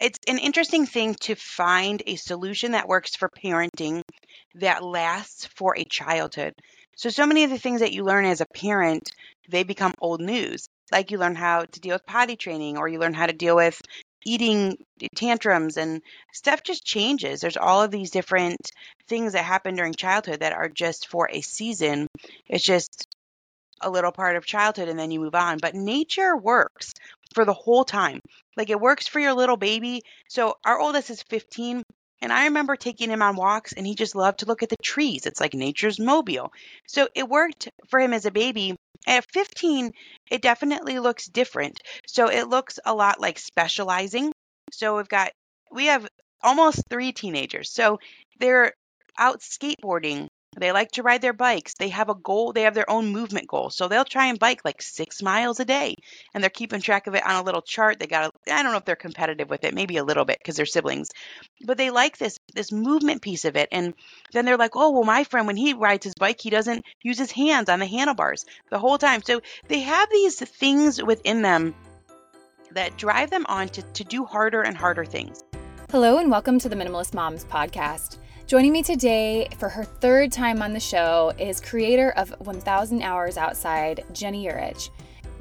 it's an interesting thing to find a solution that works for parenting that lasts for a childhood. So, so many of the things that you learn as a parent, they become old news. Like you learn how to deal with potty training, or you learn how to deal with eating tantrums, and stuff just changes. There's all of these different things that happen during childhood that are just for a season. It's just a little part of childhood and then you move on. But nature works for the whole time. Like it works for your little baby. So our oldest is 15. And I remember taking him on walks and he just loved to look at the trees. It's like nature's mobile. So it worked for him as a baby. At 15, it definitely looks different. So it looks a lot like specializing. So we've got, we have almost three teenagers. So they're out skateboarding they like to ride their bikes. They have a goal, they have their own movement goal. So they'll try and bike like six miles a day and they're keeping track of it on a little chart. They got, a, I don't know if they're competitive with it, maybe a little bit because they're siblings, but they like this, this movement piece of it. And then they're like, oh, well, my friend, when he rides his bike, he doesn't use his hands on the handlebars the whole time. So they have these things within them that drive them on to, to do harder and harder things. Hello, and welcome to the Minimalist Moms podcast. Joining me today for her third time on the show is creator of 1000 Hours Outside, Ginny Yurich.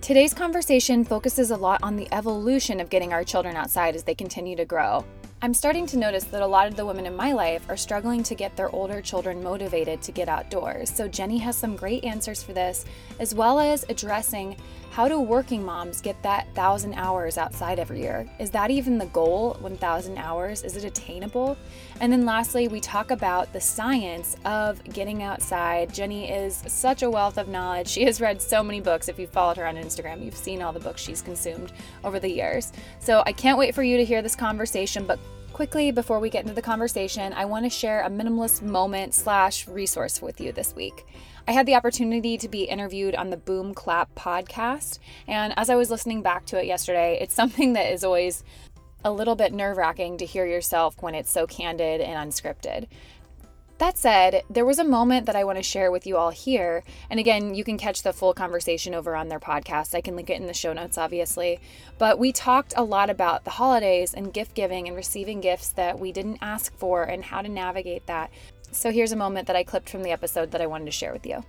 Today's conversation focuses a lot on the evolution of getting our children outside as they continue to grow. I'm starting to notice that a lot of the women in my life are struggling to get their older children motivated to get outdoors. So, Ginny has some great answers for this, as well as addressing how do working moms get that thousand hours outside every year? Is that even the goal, 1,000 hours? Is it attainable? And then lastly, we talk about the science of getting outside. Ginny is such a wealth of knowledge. She has read so many books. If you've followed her on Instagram, you've seen all the books she's consumed over the years. So I can't wait for you to hear this conversation, but quickly before we get into the conversation i want to share a minimalist moment slash resource with you this week I had the opportunity to be interviewed on the Boom Clap podcast. And as I was listening back to it yesterday, it's something that is always a little bit nerve wracking to hear yourself when it's so candid and unscripted. That said, there was a moment that I want to share with you all here. And again, you can catch the full conversation over on their podcast. I can link it in the show notes, obviously. But we talked a lot about the holidays and gift giving and receiving gifts that we didn't ask for and how to navigate that. So here's a moment that I clipped from the episode that I wanted to share with you.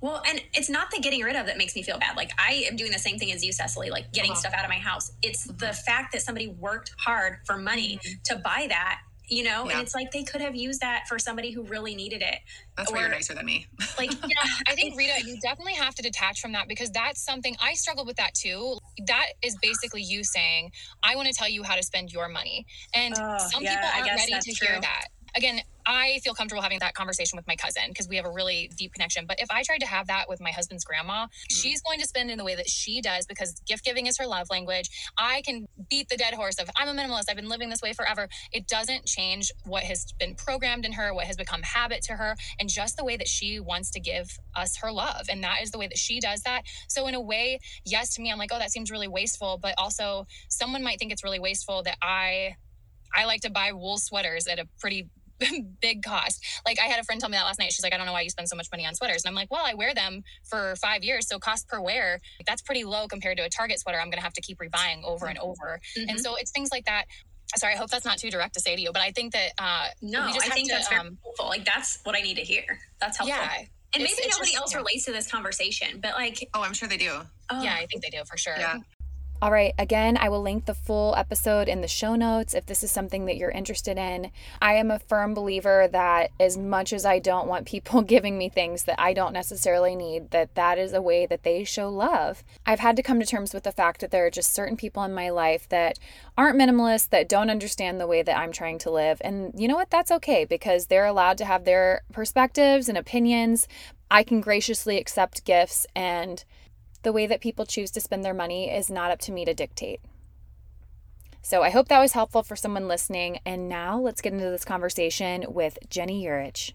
Well, and it's not the getting rid of that makes me feel bad. Like I am doing the same thing as you, Cecily, like getting uh-huh. stuff out of my house. It's the mm-hmm. fact that somebody worked hard for money mm-hmm. to buy that, you know, yeah. and it's like they could have used that for somebody who really needed it. That's or, why you're nicer than me. Like, yeah, I think Rita, you definitely have to detach from that because that's something I struggled with that too. That is basically you saying, I want to tell you how to spend your money. And oh, some yeah, people aren't ready to true. hear that again, I feel comfortable having that conversation with my cousin because we have a really deep connection. But if I tried to have that with my husband's grandma, mm-hmm. she's going to spend in the way that she does because gift giving is her love language. I can beat the dead horse of I'm a minimalist, I've been living this way forever. It doesn't change what has been programmed in her, what has become habit to her, and just the way that she wants to give us her love. And that is the way that she does that. So, in a way, yes, to me, I'm like, oh, that seems really wasteful. But also, someone might think it's really wasteful that I I like to buy wool sweaters at a pretty big cost. Like I had a friend tell me that last night. She's like, I don't know why you spend so much money on sweaters. And I'm like, well, I wear them for five years. So cost per wear, that's pretty low compared to a Target sweater. I'm going to have to keep rebuying over and over. Mm-hmm. And so it's things like that. Sorry, I hope that's not too direct to say to you, but I think that, uh, no, I think to, that's very um, helpful. Like that's what I need to hear. That's helpful. Yeah. And maybe nobody just, else yeah. relates to this conversation, but like, oh, I'm sure they do. Oh. Yeah, I think they do for sure. Yeah. All right, again, I will link the full episode in the show notes if this is something that you're interested in. I am a firm believer that as much as I don't want people giving me things that I don't necessarily need, that that is a way that they show love. I've had to come to terms with the fact that there are just certain people in my life that aren't minimalists, that don't understand the way that I'm trying to live. And you know what? That's okay because they're allowed to have their perspectives and opinions. I can graciously accept gifts and the way that people choose to spend their money is not up to me to dictate. So I hope that was helpful for someone listening. And now let's get into this conversation with Ginny Yurich.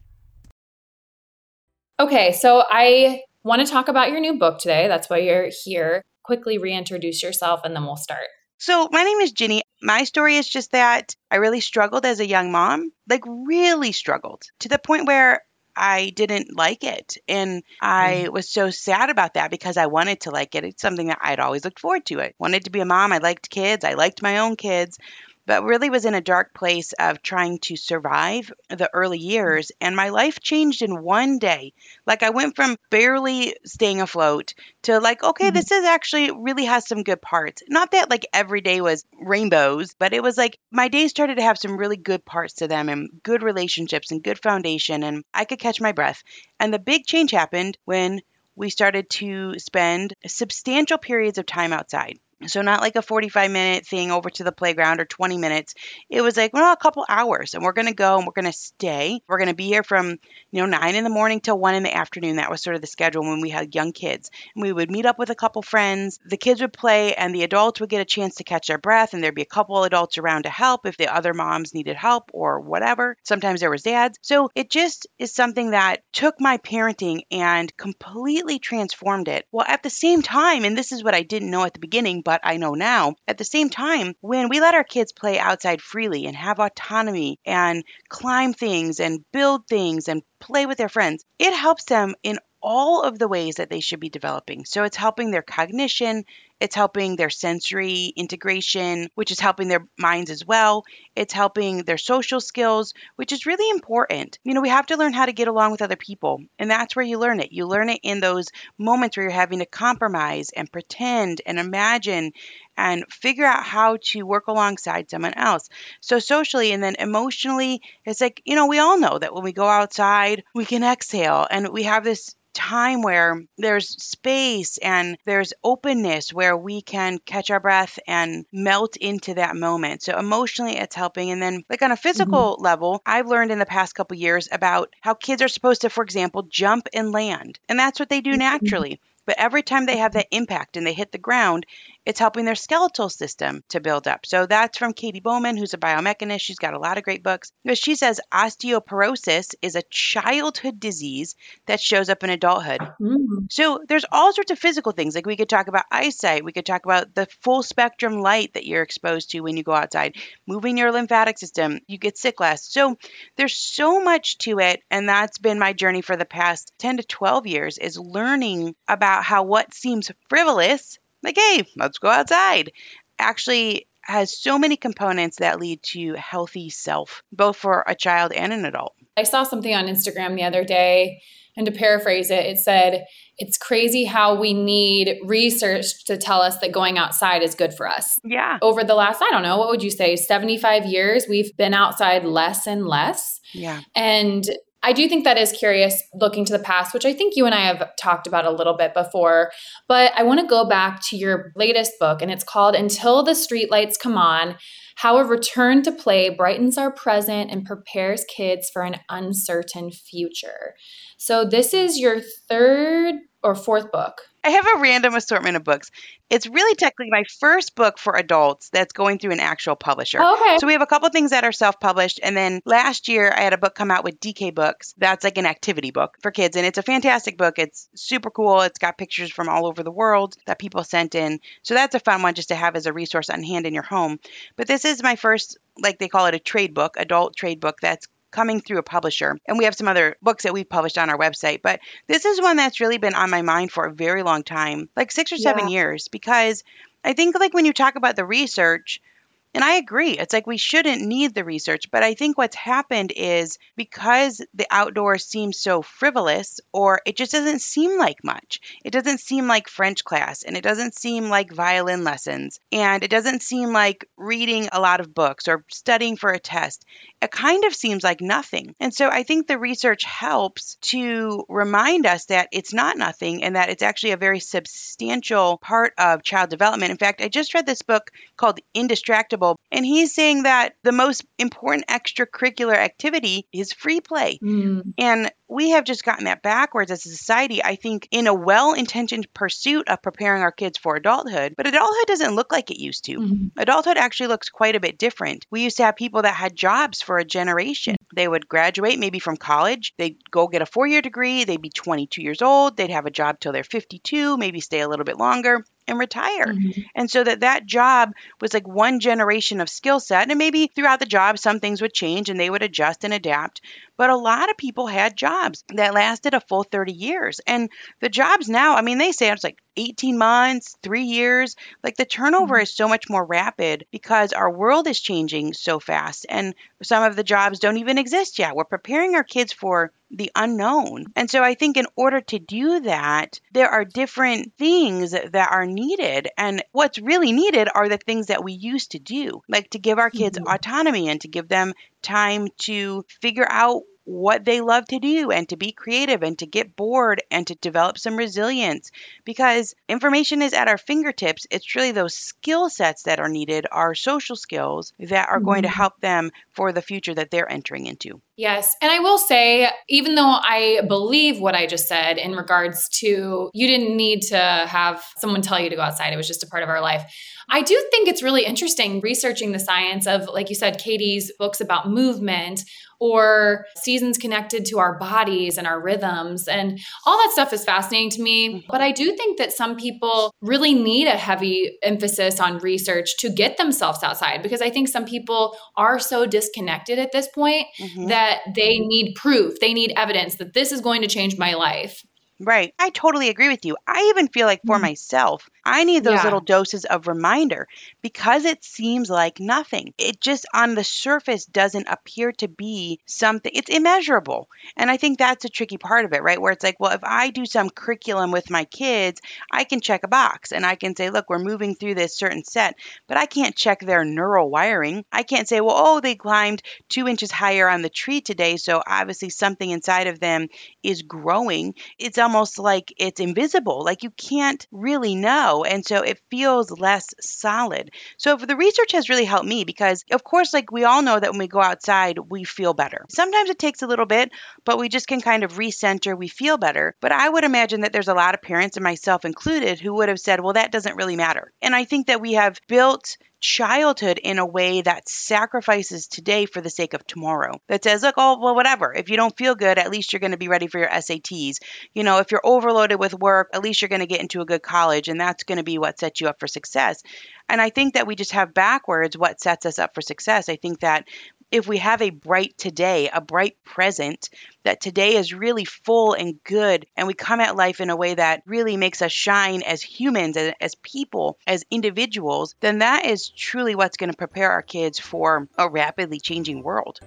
Okay, so I want to talk about your new book today. That's why you're here. Quickly reintroduce yourself and then we'll start. So, my name is Ginny. My story is just that I really struggled as a young mom, like, really struggled to the point where I didn't like it. And I mm-hmm. was so sad about that because I wanted to like it. It's something that I'd always looked forward to. I wanted to be a mom. I liked kids. I liked my own kids. But really was in a dark place of trying to survive the early years. And my life changed in one day. Like I went from barely staying afloat to like, okay, mm-hmm. this is actually really has some good parts. Not that like every day was rainbows, but it was like my days started to have some really good parts to them and good relationships and good foundation. And I could catch my breath. And the big change happened when we started to spend substantial periods of time outside. So not like a 45 minute thing over to the playground or 20 minutes. It was like, well, a couple hours and we're going to go and we're going to stay. We're going to be here from, you know, 9 in the morning till 1 in the afternoon. That was sort of the schedule when we had young kids. And we would meet up with a couple friends. The kids would play and the adults would get a chance to catch their breath and there'd be a couple adults around to help if the other moms needed help or whatever. Sometimes there was dads. So it just is something that took my parenting and completely transformed it. Well, at the same time, and this is what I didn't know at the beginning, but I know now. At the same time, when we let our kids play outside freely and have autonomy and climb things and build things and play with their friends, it helps them in all of the ways that they should be developing. So it's helping their cognition, it's helping their sensory integration, which is helping their minds as well. It's helping their social skills, which is really important. You know, we have to learn how to get along with other people, and that's where you learn it. You learn it in those moments where you're having to compromise and pretend and imagine and figure out how to work alongside someone else. So, socially and then emotionally, it's like, you know, we all know that when we go outside, we can exhale and we have this time where there's space and there's openness where we can catch our breath and melt into that moment. So emotionally it's helping and then like on a physical mm-hmm. level, I've learned in the past couple years about how kids are supposed to for example jump and land. And that's what they do mm-hmm. naturally. But every time they have that impact and they hit the ground, it's helping their skeletal system to build up. So that's from Katy Bowman, who's a biomechanist. She's got a lot of great books. But she says osteoporosis is a childhood disease that shows up in adulthood. Mm. So there's all sorts of physical things. Like we could talk about eyesight, we could talk about the full spectrum light that you're exposed to when you go outside, moving your lymphatic system, you get sick less. So there's so much to it. And that's been my journey for the past 10 to 12 years is learning about how what seems frivolous like, hey, let's go outside, actually has so many components that lead to healthy self, both for a child and an adult. I saw something on Instagram the other day, and to paraphrase it, it said, It's crazy how we need research to tell us that going outside is good for us. Yeah. Over the last, I don't know, what would you say, 75 years, we've been outside less and less. Yeah. And I do think that is curious looking to the past, which I think you and I have talked about a little bit before. But I want to go back to your latest book, and it's called Until the Streetlights Come On How a Return to Play Brightens Our Present and Prepares Kids for an Uncertain Future. So, this is your third or fourth book. I have a random assortment of books. It's really technically my first book for adults that's going through an actual publisher. Oh, okay. So we have a couple things that are self-published, and then last year I had a book come out with DK Books. That's like an activity book for kids, and it's a fantastic book. It's super cool. It's got pictures from all over the world that people sent in. So that's a fun one just to have as a resource on hand in your home. But this is my first, like they call it, a trade book, adult trade book that's coming through a publisher. And we have some other books that we've published on our website, but this is one that's really been on my mind for a very long time, like six or seven yeah. years, because I think like when you talk about the research, and I agree. It's like we shouldn't need the research. But I think what's happened is because the outdoors seems so frivolous, or it just doesn't seem like much. It doesn't seem like French class, and it doesn't seem like violin lessons, and it doesn't seem like reading a lot of books or studying for a test. It kind of seems like nothing. And so I think the research helps to remind us that it's not nothing and that it's actually a very substantial part of child development. In fact, I just read this book called Indistractable and he's saying that the most important extracurricular activity is free play. Mm. And we have just gotten that backwards as a society, I think, in a well intentioned pursuit of preparing our kids for adulthood. But adulthood doesn't look like it used to. Mm-hmm. Adulthood actually looks quite a bit different. We used to have people that had jobs for a generation. They would graduate maybe from college, they'd go get a four year degree, they'd be 22 years old, they'd have a job till they're 52, maybe stay a little bit longer and retire. Mm-hmm. And so that that job was like one generation of skill set and maybe throughout the job some things would change and they would adjust and adapt, but a lot of people had jobs that lasted a full 30 years. And the jobs now, I mean they say it's like 18 months, three years. Like the turnover mm-hmm. is so much more rapid because our world is changing so fast and some of the jobs don't even exist yet. We're preparing our kids for the unknown. And so I think in order to do that, there are different things that are needed. And what's really needed are the things that we used to do, like to give our kids mm-hmm. autonomy and to give them time to figure out what they love to do and to be creative and to get bored and to develop some resilience because information is at our fingertips. It's really those skill sets that are needed, our social skills that are going to mm-hmm. help them for the future that they're entering into. Yes. And I will say, even though I believe what I just said in regards to you didn't need to have someone tell you to go outside, it was just a part of our life. I do think it's really interesting researching the science of, like you said, Katy's books about movement or seasons connected to our bodies and our rhythms. And all that stuff is fascinating to me. Mm-hmm. But I do think that some people really need a heavy emphasis on research to get themselves outside because I think some people are so disconnected at this point mm-hmm. that they need proof, they need evidence that this is going to change my life. Right. I totally agree with you. I even feel like for mm-hmm. myself, I need those yeah. little doses of reminder because it seems like nothing. It just on the surface doesn't appear to be something, it's immeasurable. And I think that's a tricky part of it, right? Where it's like, well, if I do some curriculum with my kids, I can check a box and I can say, look, we're moving through this certain set, but I can't check their neural wiring. I can't say, well, oh, they climbed two inches higher on the tree today. So obviously something inside of them is growing. It's almost like it's invisible. Like you can't really know and so it feels less solid. So the research has really helped me because, of course, like we all know that when we go outside, we feel better. Sometimes it takes a little bit, but we just can kind of recenter, we feel better. But I would imagine that there's a lot of parents, and myself included, who would have said, well, that doesn't really matter. And I think that we have built childhood in a way that sacrifices today for the sake of tomorrow. That says, look, oh, well, whatever. If you don't feel good, at least you're going to be ready for your SATs. You know, if you're overloaded with work, at least you're going to get into a good college, and that's going to be what sets you up for success. And I think that we just have backwards what sets us up for success. I think that if we have a bright today, a bright present, that today is really full and good, and we come at life in a way that really makes us shine as humans, as, as people, as individuals, then that is truly what's going to prepare our kids for a rapidly changing world.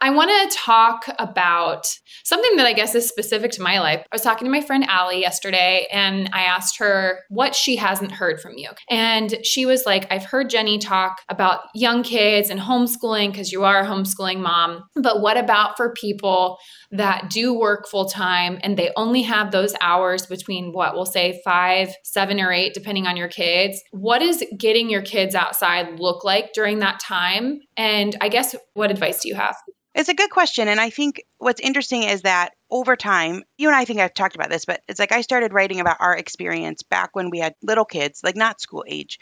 I want to talk about something that I guess is specific to my life. I was talking to my friend Allie yesterday and I asked her what she hasn't heard from you. And she was like, I've heard Ginny talk about young kids and homeschooling because you are a homeschooling mom. But what about for people that do work full time and they only have those hours between what we'll say five, seven, or eight, depending on your kids? What does getting your kids outside look like during that time? And I guess what advice do you have? It's a good question. And I think what's interesting is that over time, you and I think I've talked about this, but it's like I started writing about our experience back when we had little kids, like not school age.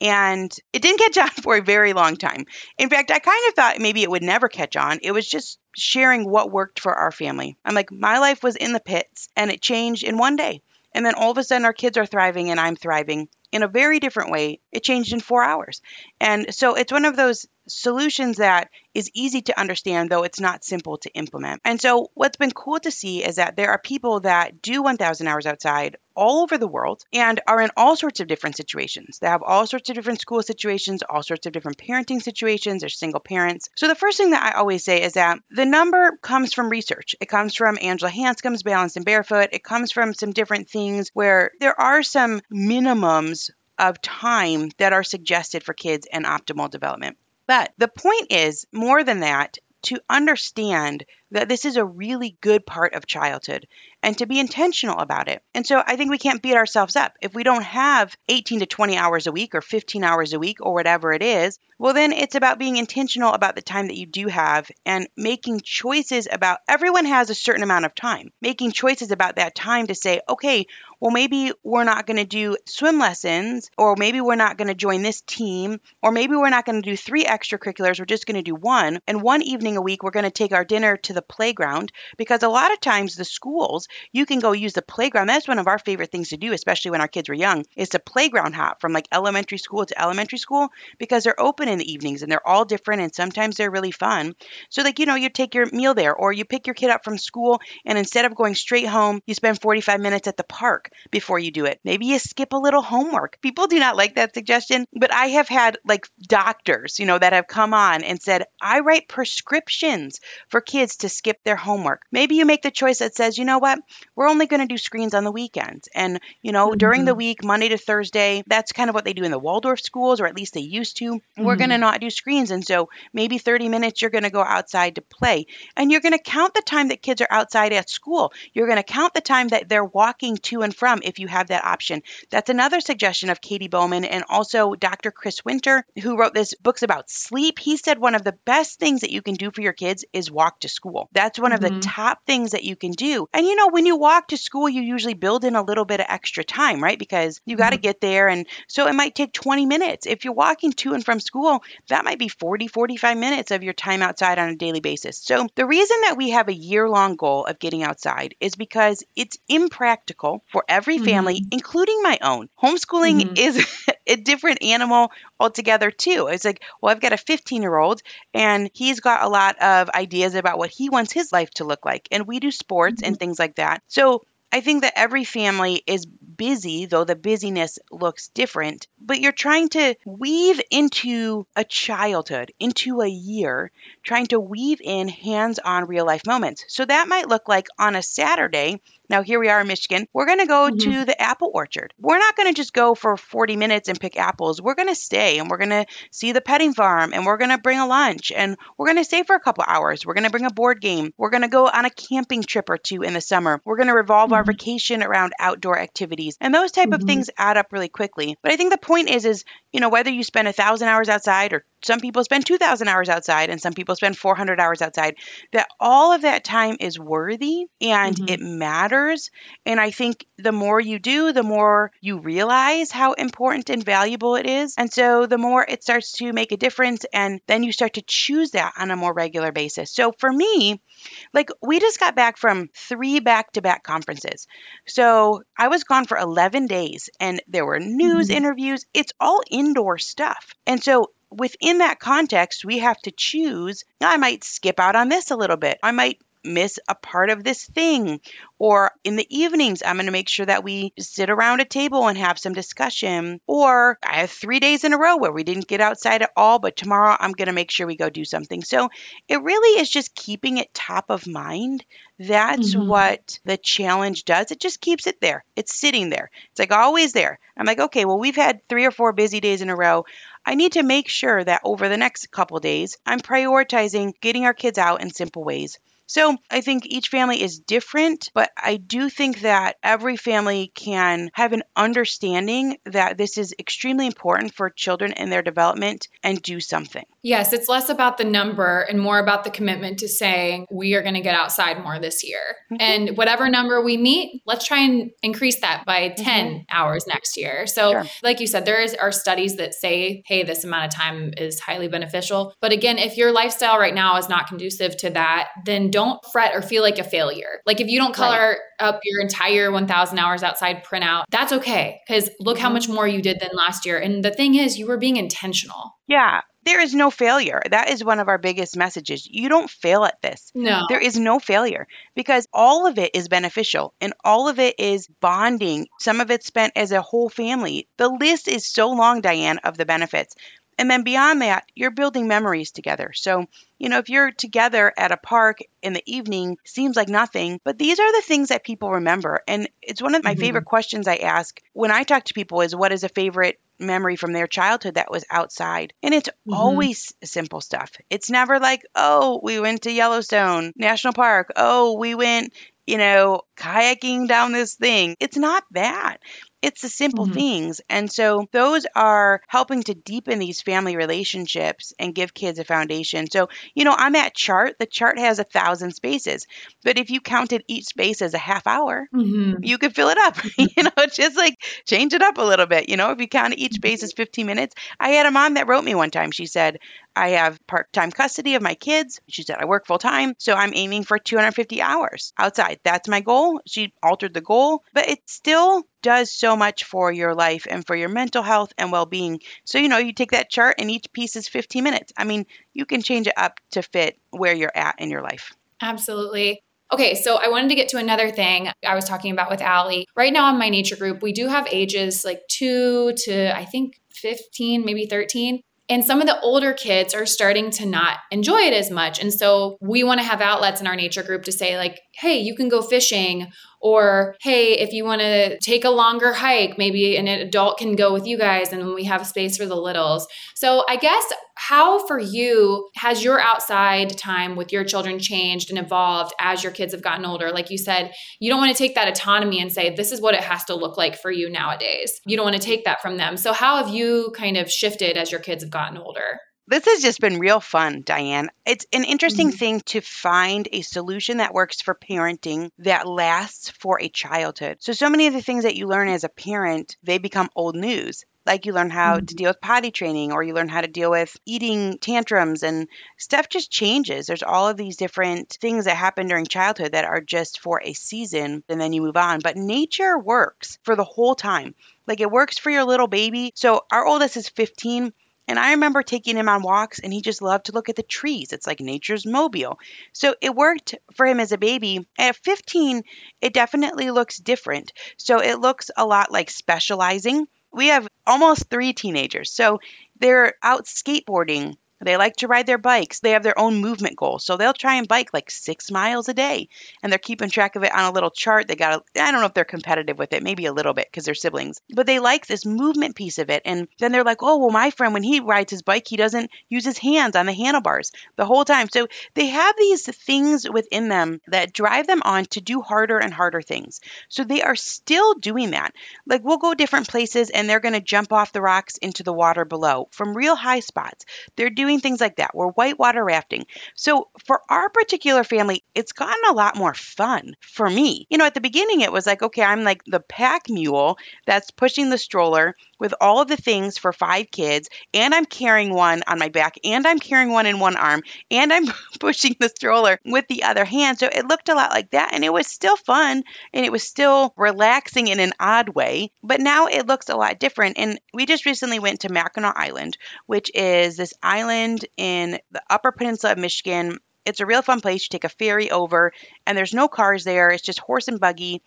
And it didn't catch on for a very long time. In fact, I kind of thought maybe it would never catch on. It was just sharing what worked for our family. I'm like, my life was in the pits and it changed in one day. And then all of a sudden, our kids are thriving and I'm thriving in a very different way. It changed in four hours. And so it's one of those solutions that is easy to understand, though it's not simple to implement. And so, what's been cool to see is that there are people that do 1,000 hours outside all over the world and are in all sorts of different situations. They have all sorts of different school situations, all sorts of different parenting situations. They're single parents. So, the first thing that I always say is that the number comes from research. It comes from Angela Hanscom's Balanced and Barefoot. It comes from some different things where there are some minimums of time that are suggested for kids and optimal development. But the point is, more than that, to understand that this is a really good part of childhood and to be intentional about it. And so I think we can't beat ourselves up. If we don't have 18 to 20 hours a week or 15 hours a week or whatever it is, well, then it's about being intentional about the time that you do have and making choices about everyone has a certain amount of time, making choices about that time to say, okay, well, maybe we're not going to do swim lessons, or maybe we're not going to join this team, or maybe we're not going to do three extracurriculars, we're just going to do one. And one evening a week, we're going to take our dinner to the playground because a lot of times the schools, you can go use the playground. That's one of our favorite things to do, especially when our kids were young, is to playground hop from like elementary school to elementary school because they're open in the evenings and they're all different and sometimes they're really fun. So, like, you know, you take your meal there or you pick your kid up from school and instead of going straight home, you spend 45 minutes at the park before you do it. Maybe you skip a little homework. People do not like that suggestion, but I have had like doctors, you know, that have come on and said, I write prescriptions for kids to skip their homework. Maybe you make the choice that says, you know what, we're only going to do screens on the weekends. And, you know, mm-hmm. during the mm-hmm. week, Monday to Thursday, that's kind of what they do in the Waldorf schools, or at least they used to. Mm-hmm. We're going to not do screens. And so maybe 30 minutes you're going to go outside to play. And you're going to count the time that kids are outside at school. You're going to count the time that they're walking to and from if you have that option. That's another suggestion of Katy Bowman and also Dr. Chris Winter, who wrote this books about sleep. He said one of the best things that you can do for your kids is walk to school. That's one mm-hmm. of the mm-hmm. top things that you can do. And you know, when you walk to school, you usually build in a little bit of extra time, right? Because you got to mm-hmm. get there. And so it might take 20 minutes. If you're walking to and from school, that might be 40, 45 minutes of your time outside on a daily basis. So the reason that we have a year long goal of getting outside is because it's impractical for every family, mm-hmm. including my own. Homeschooling mm-hmm. is a different animal altogether too. It's like, well, I've got a 15 year old and he's got a lot of ideas about what he wants his life to look like. And we do sports mm-hmm. and things like that. So I think that every family is busy, though the busyness looks different, but you're trying to weave into a childhood, into a year, trying to weave in hands on real life moments. So that might look like on a Saturday, now, here we are in Michigan. We're going to go mm-hmm. to the apple orchard. We're not going to just go for 40 minutes and pick apples. We're going to stay and we're going to see the petting farm and we're going to bring a lunch and we're going to stay for a couple hours. We're going to bring a board game. We're going to go on a camping trip or two in the summer. We're going to revolve mm-hmm. our vacation around outdoor activities. And those type mm-hmm. of things add up really quickly. But I think the point is is, you know, whether you spend a 1000 hours outside or some people spend 2,000 hours outside and some people spend 400 hours outside, that all of that time is worthy and mm-hmm. it matters. And I think the more you do, the more you realize how important and valuable it is. And so the more it starts to make a difference, and then you start to choose that on a more regular basis. So for me, like we just got back from three back to back conferences. So I was gone for 11 days and there were news mm-hmm. interviews. It's all indoor stuff. And so within that context, we have to choose. I might skip out on this a little bit. I might miss a part of this thing. Or in the evenings, I'm going to make sure that we sit around a table and have some discussion. Or I have three days in a row where we didn't get outside at all, but tomorrow I'm going to make sure we go do something. So it really is just keeping it top of mind. That's mm-hmm. what the challenge does. It just keeps it there. It's sitting there. It's like always there. I'm like, okay, well, we've had three or four busy days in a row. I need to make sure that over the next couple days, I'm prioritizing getting our kids out in simple ways. So I think each family is different, but I do think that every family can have an understanding that this is extremely important for children and their development and do something. Yes, it's less about the number and more about the commitment to saying we are going to get outside more this year. Mm-hmm. And whatever number we meet, let's try and increase that by 10 mm-hmm. hours next year. So, sure. like you said, there is, are studies that say, hey, this amount of time is highly beneficial. But again, if your lifestyle right now is not conducive to that, then don't fret or feel like a failure. Like if you don't color right. up your entire 1000 hours outside printout, that's okay because look how mm-hmm. much more you did than last year. And the thing is, you were being intentional. Yeah. There is no failure. That is one of our biggest messages. You don't fail at this. No. There is no failure because all of it is beneficial and all of it is bonding. Some of it's spent as a whole family. The list is so long, Diane, of the benefits. And then beyond that, you're building memories together. So, you know, if you're together at a park in the evening, seems like nothing, but these are the things that people remember. And it's one of my mm-hmm. favorite questions I ask when I talk to people is what is a favorite memory from their childhood that was outside. And it's mm-hmm. always simple stuff. It's never like, oh, we went to Yellowstone National Park. Oh, we went, you know, kayaking down this thing. It's not that. It's the simple mm-hmm. things. And so those are helping to deepen these family relationships and give kids a foundation. So, you know, I'm at chart, the chart has a thousand spaces. But if you counted each space as a half hour, mm-hmm. you could fill it up. you know, just like change it up a little bit. You know, if you count each space as 15 minutes. I had a mom that wrote me one time. She said, I have part time custody of my kids. She said, I work full time, so I'm aiming for 250 hours outside. That's my goal. She altered the goal, but it still does so much for your life and for your mental health and well being. So, you know, you take that chart and each piece is 15 minutes. I mean, you can change it up to fit where you're at in your life. Absolutely. Okay, so I wanted to get to another thing I was talking about with Allie. Right now in my nature group, we do have ages like two to I think 15, maybe 13. And some of the older kids are starting to not enjoy it as much. And so we want to have outlets in our nature group to say, like, hey, you can go fishing or, hey, if you want to take a longer hike, maybe an adult can go with you guys and we have space for the littles. So I guess how for you has your outside time with your children changed and evolved as your kids have gotten older? Like you said, you don't want to take that autonomy and say, this is what it has to look like for you nowadays. You don't want to take that from them. So how have you kind of shifted as your kids have gotten older? This has just been real fun, Diane. It's an interesting mm-hmm. thing to find a solution that works for parenting that lasts for a childhood. So, so many of the things that you learn as a parent, they become old news. Like you learn how mm-hmm. to deal with potty training, or you learn how to deal with eating tantrums, and stuff just changes. There's all of these different things that happen during childhood that are just for a season, and then you move on. But nature works for the whole time. Like it works for your little baby. So, our oldest is 15 and I remember taking him on walks and he just loved to look at the trees. It's like nature's mobile. So it worked for him as a baby. At 15, it definitely looks different. So it looks a lot like specializing. We have almost three teenagers. So they're out skateboarding they like to ride their bikes. They have their own movement goals. So they'll try and bike like six miles a day. And they're keeping track of it on a little chart. They got, I don't know if they're competitive with it, maybe a little bit because they're siblings. But they like this movement piece of it. And then they're like, oh, well, my friend, when he rides his bike, he doesn't use his hands on the handlebars the whole time. So they have these things within them that drive them on to do harder and harder things. So they are still doing that. Like we'll go different places and they're going to jump off the rocks into the water below from real high spots. They're doing doing things like that. We're whitewater rafting. So for our particular family, it's gotten a lot more fun for me. You know, at the beginning, it was like, okay, I'm like the pack mule that's pushing the stroller with all of the things for five kids, and I'm carrying one on my back, and I'm carrying one in one arm, and I'm pushing the stroller with the other hand. So it looked a lot like that, and it was still fun, and it was still relaxing in an odd way. But now it looks a lot different. And we just recently went to Mackinac Island, which is this island in the Upper Peninsula of Michigan. It's a real fun place. You take a ferry over, and there's no cars there. It's just horse and buggy.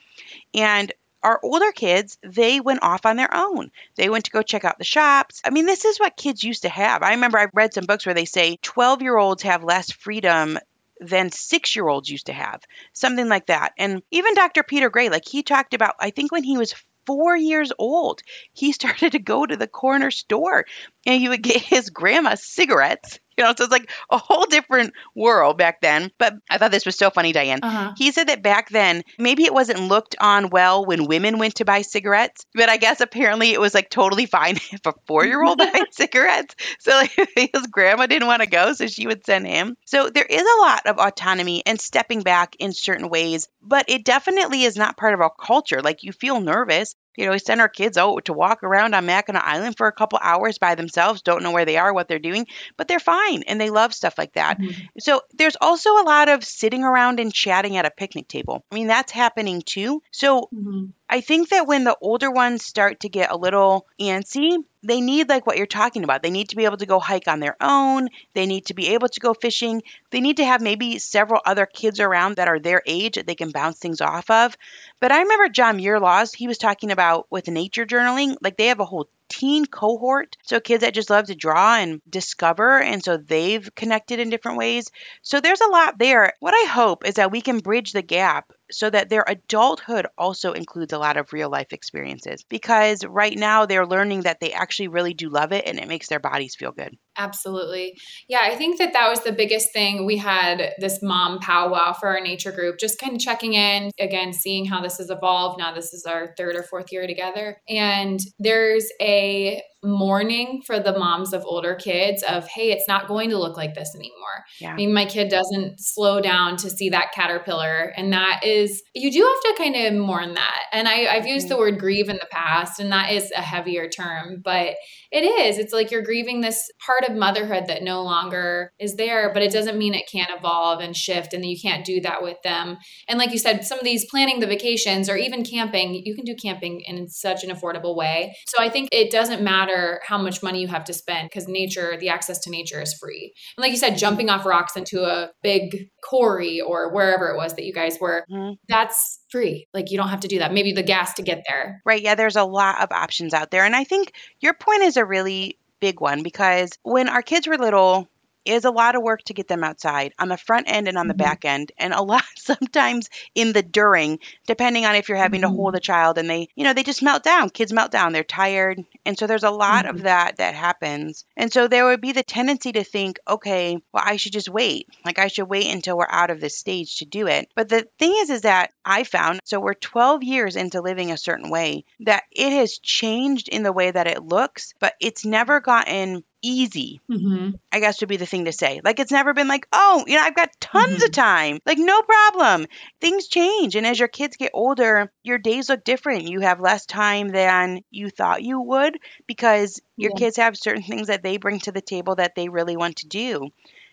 And our older kids, they went off on their own. They went to go check out the shops. I mean, this is what kids used to have. I remember I read some books where they say 12 year olds have less freedom than six year olds used to have, something like that. And even Dr. Peter Gray, like he talked about, I think when he was four years old, he started to go to the corner store and he would get his grandma cigarettes. You know, so it's like a whole different world back then. But I thought this was so funny, Diane. Uh-huh. He said that back then, maybe it wasn't looked on well when women went to buy cigarettes, but I guess apparently it was like totally fine if a four year old buying cigarettes. So like, his grandma didn't want to go, so she would send him. So there is a lot of autonomy and stepping back in certain ways, but it definitely is not part of our culture. Like you feel nervous you know, we send our kids out to walk around on Mackinac Island for a couple hours by themselves, don't know where they are, what they're doing, but they're fine and they love stuff like that. Mm-hmm. So there's also a lot of sitting around and chatting at a picnic table. I mean, that's happening too. So mm-hmm. I think that when the older ones start to get a little antsy, they need like what you're talking about. They need to be able to go hike on their own. They need to be able to go fishing. They need to have maybe several other kids around that are their age that they can bounce things off of. But I remember John Muir-Laws, he was talking about with nature journaling, like they have a whole teen cohort. So kids that just love to draw and discover. And so they've connected in different ways. So there's a lot there. What I hope is that we can bridge the gap so that their adulthood also includes a lot of real life experiences because right now they're learning that they actually really do love it and it makes their bodies feel good. Absolutely. Yeah, I think that that was the biggest thing. We had this mom powwow for our nature group, just kind of checking in, again, seeing how this has evolved. Now, this is our third or fourth year together. And there's a mourning for the moms of older kids of hey it's not going to look like this anymore yeah. i mean my kid doesn't slow down to see that caterpillar and that is you do have to kind of mourn that and I, i've used mm-hmm. the word grieve in the past and that is a heavier term but it is it's like you're grieving this part of motherhood that no longer is there but it doesn't mean it can't evolve and shift and you can't do that with them and like you said some of these planning the vacations or even camping you can do camping in such an affordable way so i think it doesn't matter how much money you have to spend because nature, the access to nature is free. And like you said, jumping off rocks into a big quarry or wherever it was that you guys were, mm-hmm. that's free. Like you don't have to do that. Maybe the gas to get there. Right. Yeah. There's a lot of options out there. And I think your point is a really big one because when our kids were little, is a lot of work to get them outside on the front end and on the mm-hmm. back end and a lot sometimes in the during depending on if you're having mm-hmm. to hold mm-hmm. a child and they you know they just melt down kids melt down they're tired and so there's a lot mm-hmm. of that that happens and so there would be the tendency to think okay well I should just wait like I should wait until we're out of this stage to do it but the thing is is that I found so we're 12 years into living a certain way that it has changed in the way that it looks but it's never gotten easy, mm-hmm. I guess would be the thing to say. Like it's never been like, oh, you know, I've got tons mm-hmm. of time. Like no problem. Things change. And as your kids get older, your days look different. You have less time than you thought you would because your yeah. kids have certain things that they bring to the table that they really want to do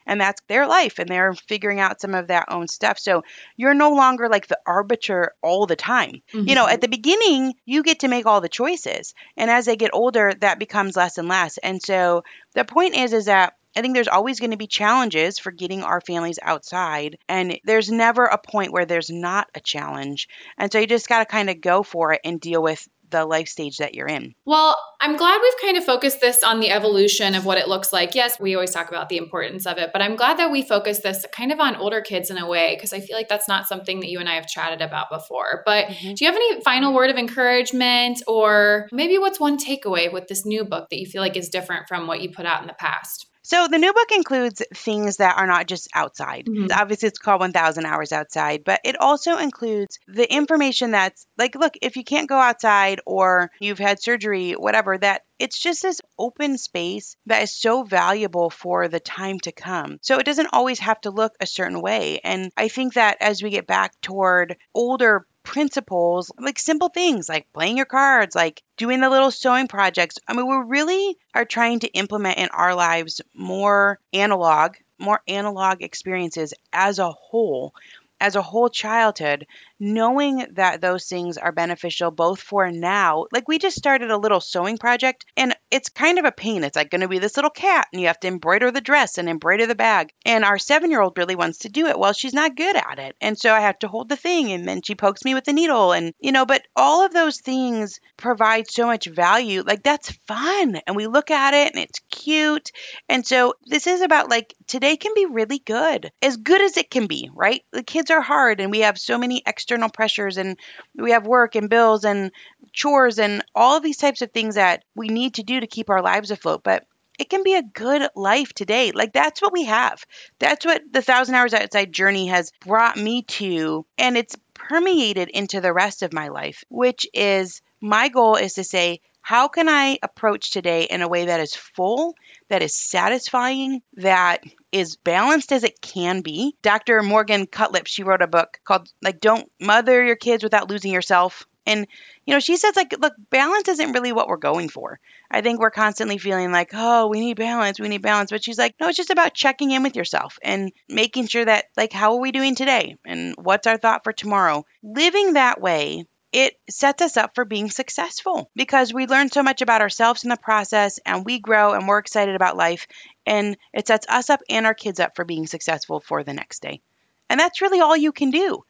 and that's their life and they're figuring out some of that own stuff so you're no longer like the arbiter all the time mm-hmm. you know at mm-hmm. the beginning you get to make all the choices and as they get older that becomes less and less and so the point is is that I think there's always going to be challenges for getting our families outside, and there's never a point where there's not a challenge. And so you just got to kind of go for it and deal with the life stage that you're in. Well, I'm glad we've kind of focused this on the evolution of what it looks like. Yes, we always talk about the importance of it, but I'm glad that we focus this kind of on older kids in a way because I feel like that's not something that you and I have chatted about before. But mm-hmm. do you have any final word of encouragement or maybe what's one takeaway with this new book that you feel like is different from what you put out in the past? So the new book includes things that are not just outside. Mm-hmm. Obviously, it's called 1000 Hours Outside, but it also includes the information that's like, look, if you can't go outside or you've had surgery, whatever, that it's just this open space that is so valuable for the time to come. So it doesn't always have to look a certain way. And I think that as we get back toward older principles, like simple things like playing your cards, like doing the little sewing projects. I mean, we really are trying to implement in our lives more analog, more analog experiences as a whole as a whole childhood knowing that those things are beneficial both for now. Like we just started a little sewing project and it's kind of a pain. It's like going to be this little cat and you have to embroider the dress and embroider the bag. And our seven year old really wants to do it. Well, she's not good at it. And so I have to hold the thing and then she pokes me with the needle. And, you know, but all of those things provide so much value. Like that's fun. And we look at it and it's cute. And so this is about like today can be really good, as good as it can be, right? The kids are hard and we have so many external pressures and we have work and bills and chores and all these types of things that we need to do to keep our lives afloat. But it can be a good life today. Like that's what we have. That's what the thousand hours outside journey has brought me to. And it's permeated into the rest of my life, which is my goal is to say, how can I approach today in a way that is full, that is satisfying, that is balanced as it can be? Dr. Morgan Cutlip, she wrote a book called like Don't Mother Your Kids Without Losing Yourself. And you know, she says like look, balance isn't really what we're going for. I think we're constantly feeling like, "Oh, we need balance, we need balance." But she's like, "No, it's just about checking in with yourself and making sure that like how are we doing today and what's our thought for tomorrow?" Living that way it sets us up for being successful because we learn so much about ourselves in the process and we grow and we're excited about life. And it sets us up and our kids up for being successful for the next day. And that's really all you can do.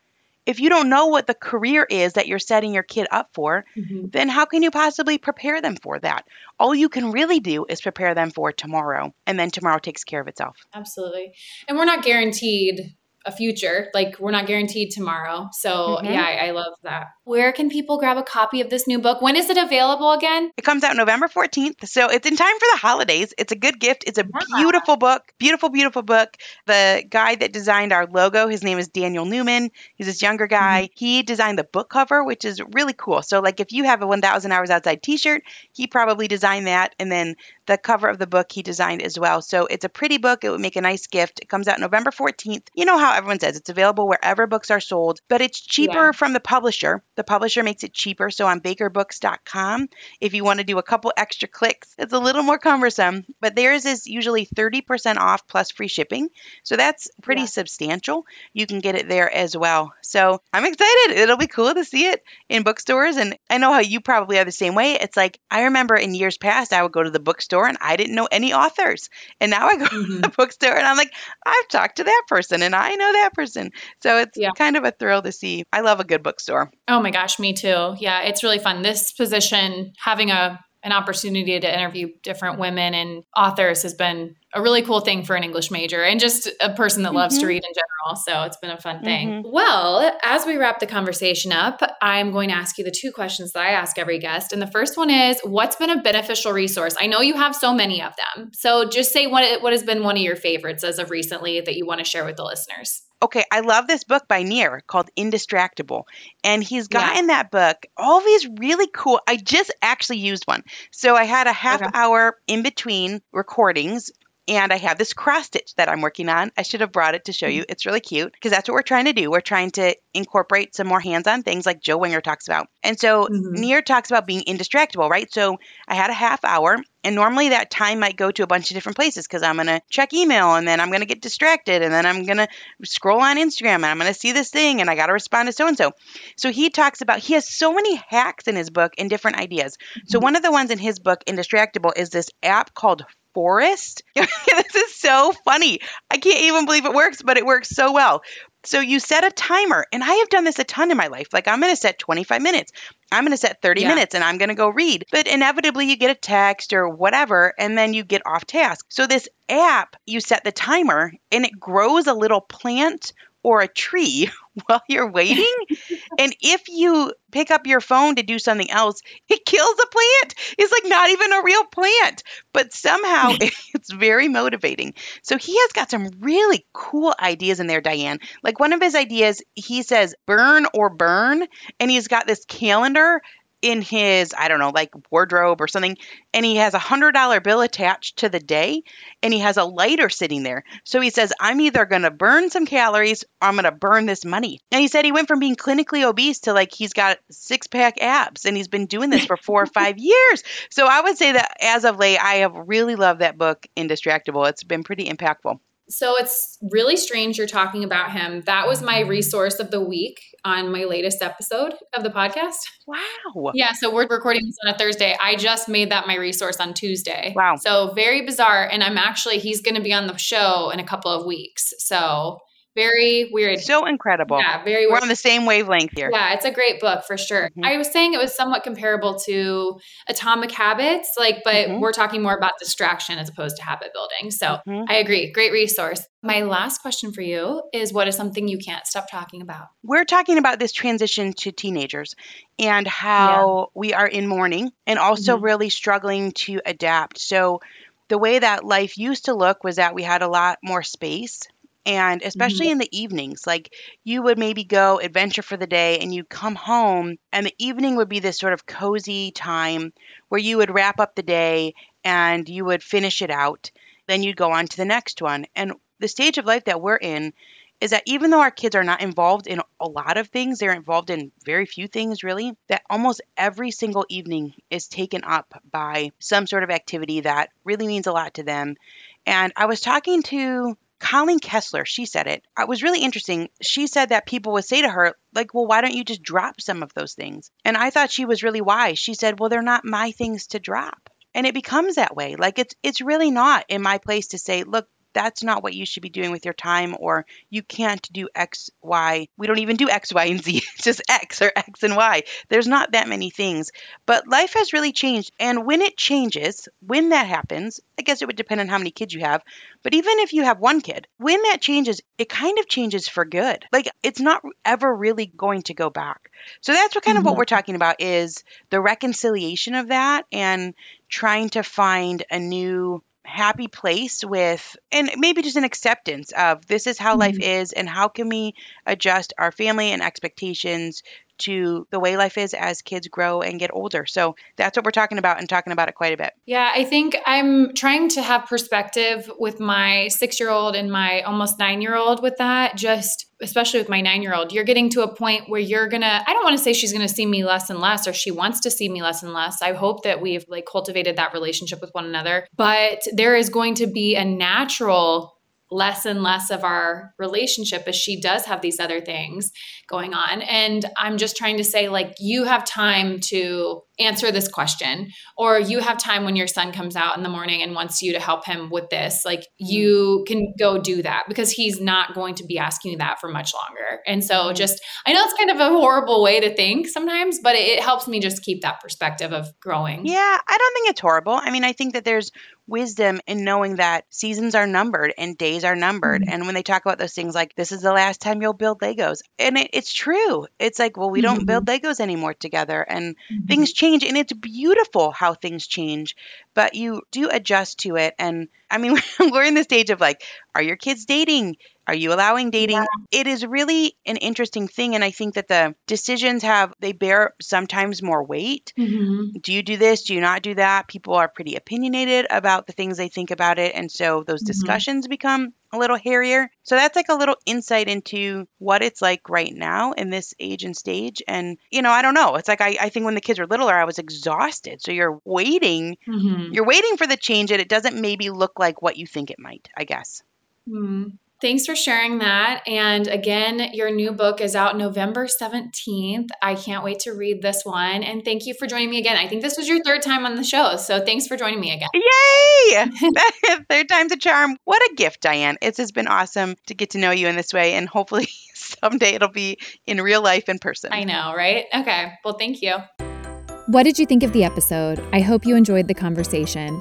If you don't know what the career is that you're setting your kid up for, mm-hmm. then how can you possibly prepare them for that? All you can really do is prepare them for tomorrow, and then tomorrow takes care of itself. Absolutely. And we're not guaranteed a future. Like we're not guaranteed tomorrow. So mm-hmm. yeah, I, I, love that. Where can people grab a copy of this new book? When is it available again? It comes out November 14th. So it's in time for the holidays. It's a good gift. It's a yeah. beautiful book. Beautiful, beautiful book. The guy that designed our logo, his name is Daniel Newman. He's this younger guy. Mm-hmm. He designed the book cover, which is really cool. So like if you have a 1000 hours outside t-shirt, he probably designed that and then the cover of the book he designed as well. So it's a pretty book. It would make a nice gift. It comes out November 14th. You know how everyone says it's available wherever books are sold, but it's cheaper yeah. from the publisher. The publisher makes it cheaper. So on bakerbooks.com, if you want to do a couple extra clicks, it's a little more cumbersome, but theirs is usually 30% off plus free shipping. So that's pretty yeah. substantial. You can get it there as well. So I'm excited. It'll be cool to see it in bookstores. And I know how you probably are the same way. It's like I remember in years past, I would go to the bookstore and I didn't know any authors. And now I go mm-hmm. to the bookstore and I'm like, I've talked to that person and I know that person. So it's yeah. kind of a thrill to see. I love a good bookstore. Oh my gosh, me too. Yeah, it's really fun. This position, having a an opportunity to interview different women and authors has been a really cool thing for an English major and just a person that loves mm-hmm. to read in general. So it's been a fun thing. Mm-hmm. Well, as we wrap the conversation up, I'm going to ask you the two questions that I ask every guest. And the first one is what's been a beneficial resource? I know you have so many of them. So just say what, what has been one of your favorites as of recently that you want to share with the listeners. Okay, I love this book by Nir called Indistractable. And he's got yeah. in that book all these really cool. I just actually used one. So I had a half okay. hour in between recordings and I have this cross stitch that I'm working on. I should have brought it to show you. Mm-hmm. It's really cute because that's what we're trying to do. We're trying to incorporate some more hands on things like Joe Winger talks about. And so mm-hmm. Nir talks about being indistractable, right? So I had a half hour and normally that time might go to a bunch of different places because I'm going to check email and then I'm going to get distracted and then I'm going to scroll on Instagram and I'm going to see this thing and I got to respond to so and so. So he talks about, he has so many hacks in his book and different ideas. Mm-hmm. So one of the ones in his book, Indistractable, is this app called forest. this is so funny. I can't even believe it works, but it works so well. So you set a timer, and I have done this a ton in my life. Like I'm going to set 25 minutes. I'm going to set 30 yeah. minutes and I'm going to go read. But inevitably you get a text or whatever and then you get off task. So this app, you set the timer and it grows a little plant or a tree while you're waiting. and if you pick up your phone to do something else, it kills a plant. It's like not even a real plant, but somehow it's very motivating. So he has got some really cool ideas in there, Diane. Like one of his ideas, he says burn or burn, and he's got this calendar in his, I don't know, like wardrobe or something, and he has a hundred dollar bill attached to the day, and he has a lighter sitting there. So he says, I'm either gonna burn some calories or I'm gonna burn this money. And he said he went from being clinically obese to like he's got six pack abs, and he's been doing this for four or five years. So I would say that as of late, I have really loved that book, Indistractable. It's been pretty impactful. So it's really strange you're talking about him. That was my mm-hmm. resource of the week on my latest episode of the podcast. Wow. Yeah. So we're recording this on a Thursday. I just made that my resource on Tuesday. Wow. So very bizarre. And I'm actually, he's going to be on the show in a couple of weeks. So very weird. So incredible. Yeah, very weird. We're on the same wavelength here. Yeah, it's a great book for sure. Mm-hmm. I was saying it was somewhat comparable to Atomic Habits, like, but mm-hmm. we're talking more about distraction as opposed to habit building. So mm-hmm. I agree. Great resource. My last question for you is what is something you can't stop talking about? We're talking about this transition to teenagers and how yeah. we are in mourning and also mm-hmm. really struggling to adapt. So the way that life used to look was that we had a lot more space and especially mm-hmm. in the evenings like you would maybe go adventure for the day and you come home and the evening would be this sort of cozy time where you would wrap up the day and you would finish it out then you'd go on to the next one and the stage of life that we're in is that even though our kids are not involved in a lot of things, they're involved in very few things really, that almost every single evening is taken up by some sort of activity that really means a lot to them. And I was talking to Colleen Kessler, she said it. It was really interesting. She said that people would say to her, like, well, why don't you just drop some of those things? And I thought she was really wise. She said, well, they're not my things to drop. And it becomes that way. Like it's it's really not in my place to say, look, that's not what you should be doing with your time, or you can't do X, Y. We don't even do X, Y, and Z. It's just X or X and Y. There's not that many things. But life has really changed. And when it changes, when that happens, I guess it would depend on how many kids you have. But even if you have one kid, when that changes, it kind of changes for good. Like it's not ever really going to go back. So that's what kind mm-hmm. of what mm-hmm. we're talking about is the reconciliation of that and trying to find a new happy place with and maybe just an acceptance of this is how mm-hmm. life is and how can we adjust our family and expectations to the way life is as kids grow and get older. So that's what we're talking about and talking about it quite a bit. Yeah, I think I'm trying to have perspective with my six year old and my almost nine year old with that. Just especially with my nine year old, you're getting to a point where you're gonna, I don't wanna say she's gonna see me less and less or she wants to see me less and less. I hope that we've like cultivated that relationship with one another. But there is going to be a natural less and less of our relationship as she does have these other things going on. And I'm just trying to say, like, you have time to answer this question, or you have time when your son comes out in the morning and wants you to help him with this. Like, mm-hmm. you can go do that because he's not going to be asking you that for much longer. And so, mm-hmm. just, I know it's kind of a horrible way to think sometimes, but it, it helps me just keep that perspective of growing. Yeah, I don't think it's horrible. I mean, I think that there's wisdom in knowing that seasons are numbered and days are numbered. Mm-hmm. And when they talk about those things like, this is the last time you'll build Legos, and it, it's true. It's like, well, we mm-hmm. don't build mm-hmm. Legos anymore together, and mm-hmm. things change, and it's beautiful how things change, but you do adjust to it. And I mean, we're in the stage of like, are your kids dating? Are you allowing dating? Yeah. It is really an interesting thing. And I think that the decisions have, they bear sometimes more weight. Mm-hmm. Do you do this? Do you not do that? People are pretty opinionated about the things they think about it. And so those mm-hmm. discussions become a little hairier. So that's like a little insight into what it's like right now in this age and stage. And, you know, I don't know. It's like I, I think when the kids were littler, I was exhausted. So you're waiting, mm-hmm. you're waiting for the change and it doesn't maybe look like what you think it might, I guess. Mm. Thanks for sharing that. And again, your new book is out November 17th. I can't wait to read this one. And thank you for joining me again. I think this was your third time on the show. So thanks for joining me again. Yay! third time's a charm. What a gift, Diane. It's just been awesome to get to know you in this way. And hopefully someday it'll be in real life in person. I know, right? Okay. Well, thank you. What did you think of the episode? I hope you enjoyed the conversation.